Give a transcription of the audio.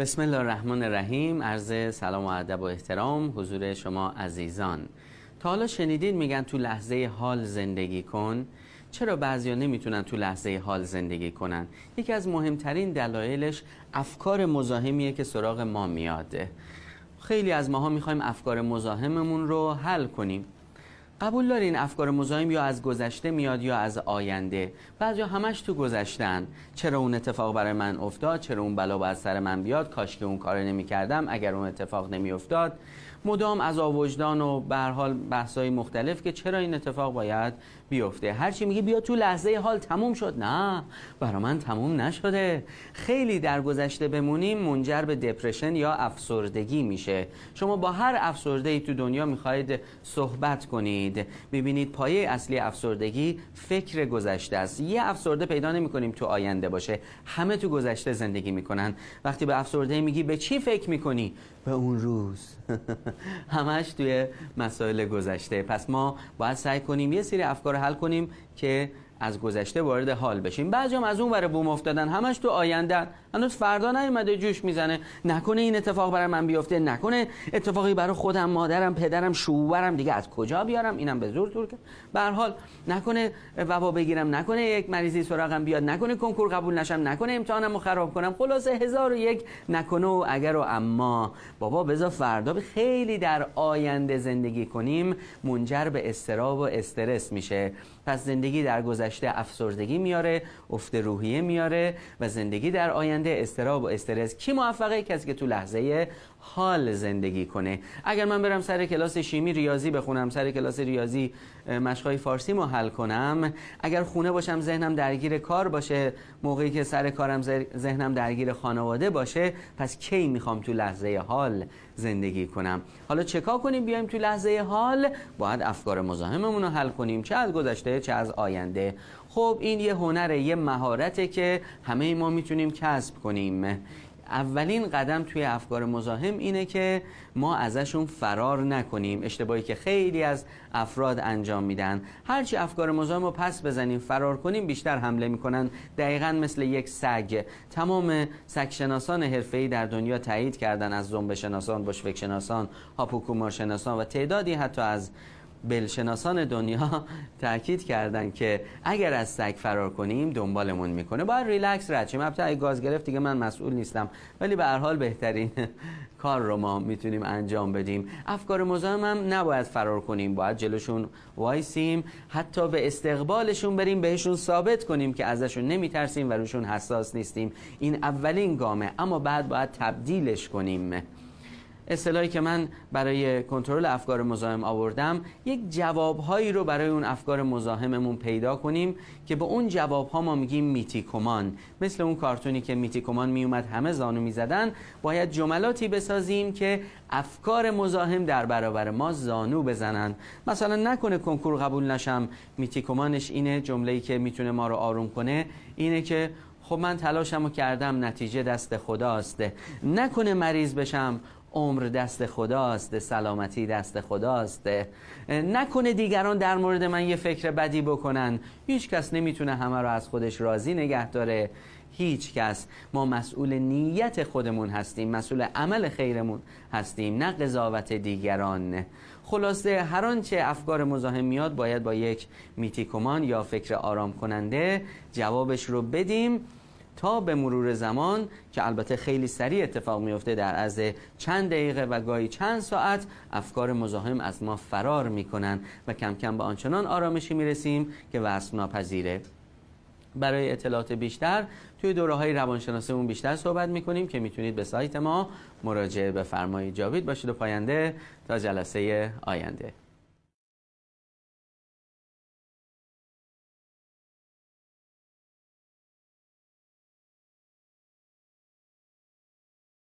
بسم الله الرحمن الرحیم. عرض سلام و ادب و احترام حضور شما عزیزان. تا حالا شنیدید میگن تو لحظه حال زندگی کن. چرا بعضیا نمی‌تونن تو لحظه حال زندگی کنن؟ یکی از مهمترین دلایلش افکار مزاحمیه که سراغ ما میاده خیلی از ماها می‌خوایم افکار مزاحممون رو حل کنیم. قبول دارین افکار مزاحم یا از گذشته میاد یا از آینده؟ بعضیا همش تو گذشتن. چرا اون اتفاق برای من افتاد؟ چرا اون بلا از سر من بیاد؟ کاش که اون کار نمی کردم اگر اون اتفاق نمی افتاد مدام از وجدان و به حال بحث‌های مختلف که چرا این اتفاق باید بیفته. هرچی میگه بیا تو لحظه حال تموم شد. نه برا من تموم نشده. خیلی در گذشته بمونیم منجر به دپرشن یا افسردگی میشه. شما با هر افسرده ای تو دنیا می‌خواید صحبت کنید. ببینید پایه اصلی افسردگی فکر گذشته است. یه افسرده پیدا نمی‌کنیم تو آینده باشه. همه تو گذشته زندگی می‌کنن. وقتی به افسرده میگی به چی فکر می‌کنی؟ به اون روز. همش توی مسائل گذشته. پس ما باید سعی کنیم یه سری افکار حل کنیم که از گذشته وارد حال بشیم. بعضی هم از اون برای بوم افتادن. همش تو آینده. هنوز فردا نیومده جوش می‌زنه. نکنه این اتفاق برای من بیفته. نکنه اتفاقی برای خودم مادرم پدرم شوورم دیگه. از کجا بیارم؟ اینم به زور زور کرد به حال نکنه وبا بگیرم. نکنه یک مریضی سراغم بیاد. نکنه کنکور قبول نشم. نکنه امتحانمو خراب کنم. خلاصه هزار و یک نکنه و اگر و اما. بابا بذار فردا خیلی در آینده زندگی کنیم. منجر به استراب و استرس میشه. پس زندگی در گذشته افسردگی میاره افت روحیه میاره و زندگی در آینده استراب و استرس کی موفقه؟ کسی که تو لحظه حال زندگی کنه. اگر من برم سر کلاس شیمی ریاضی بخونم سر کلاس ریاضی مشقای فارسی مو حل کنم اگر خونه باشم ذهنم درگیر کار باشه موقعی که سر کارم ذهنم درگیر خانواده باشه پس کی می‌خوام تو لحظه حال زندگی کنم؟ حالا چکا کنیم بیایم تو لحظه حال؟ باید افکار مزاحممون رو حل کنیم. چه از گذشته چه از آینده. خب این یه هنره یه مهارته که همه ما می‌تونیم کسب کنیم. اولین قدم توی افکار مزاحم اینه که ما ازشون فرار نکنیم. اشتباهی که خیلی از افراد انجام میدن. هرچی افکار مزاحم رو پس بزنیم فرار کنیم بیشتر حمله می‌کنن. دقیقا مثل یک سگ. تمام سگ شناسان حرفه‌ای در دنیا تایید کردن از زنبه شناسان بشفک شناسان هاپوکومار شناسان و تعدادی حتی از بلشناسان دنیا تاکید کردن که اگر از سگ فرار کنیم دنبالمون می‌کنه. باید ریلکس رد شیم. البته گاز گرفت دیگه من مسئول نیستم. ولی به هر حال بهترین کار رو ما می‌تونیم انجام بدیم. افکار مزاحم هم نباید فرار کنیم. باید جلوشون وایسیم. حتی به استقبالشون بریم بهشون ثابت کنیم که ازشون نمیترسیم و روشون حساس نیستیم. این اولین گامه. اما بعد باید تبدیلش کنیم. اصطلاحی که من برای کنترل افکار مزاحم آوردم یک جوابهایی رو برای اون افکار مزاحممون پیدا کنیم که به اون جوابها ما میگیم میتیکومان. مثل اون کارتونی که میتیکومان میومد همه زانو می‌زدن باید جملاتی بسازیم که افکار مزاحم در برابر ما زانو بزنن. مثلا نکنه کنکور قبول نشم میتیکومانش اینه جمله‌ای که می‌تونه ما رو آروم کنه اینه که خب من تلاشمو کردم نتیجه دست خداست. نکنه مریض بشم عمر دست خداست سلامتی دست خداست. نکنه دیگران در مورد من یه فکر بدی بکنن. هیچ کس نمی‌تونه همه رو از خودش راضی نگه داره. هیچ کس. ما مسئول نیت خودمون هستیم مسئول عمل خیرمون هستیم نه قضاوت دیگران. خلاصه هر آنچه افکار مزاحم میاد باید با یک میتیکومان یا فکر آرام کننده جوابش رو بدیم. تا به مرور زمان که البته خیلی سریع اتفاق میفته در از چند دقیقه و گاهی چند ساعت افکار مزاحم از ما فرار می‌کنن و کم کم به آنچنان آرامشی می‌رسیم که وصف ناپذیره. برای اطلاعات بیشتر توی دوره های روانشناسیمون بیشتر صحبت می‌کنیم که می‌تونید به سایت ما مراجعه بفرمایید. جاوید باشید و پاینده تا جلسه آینده.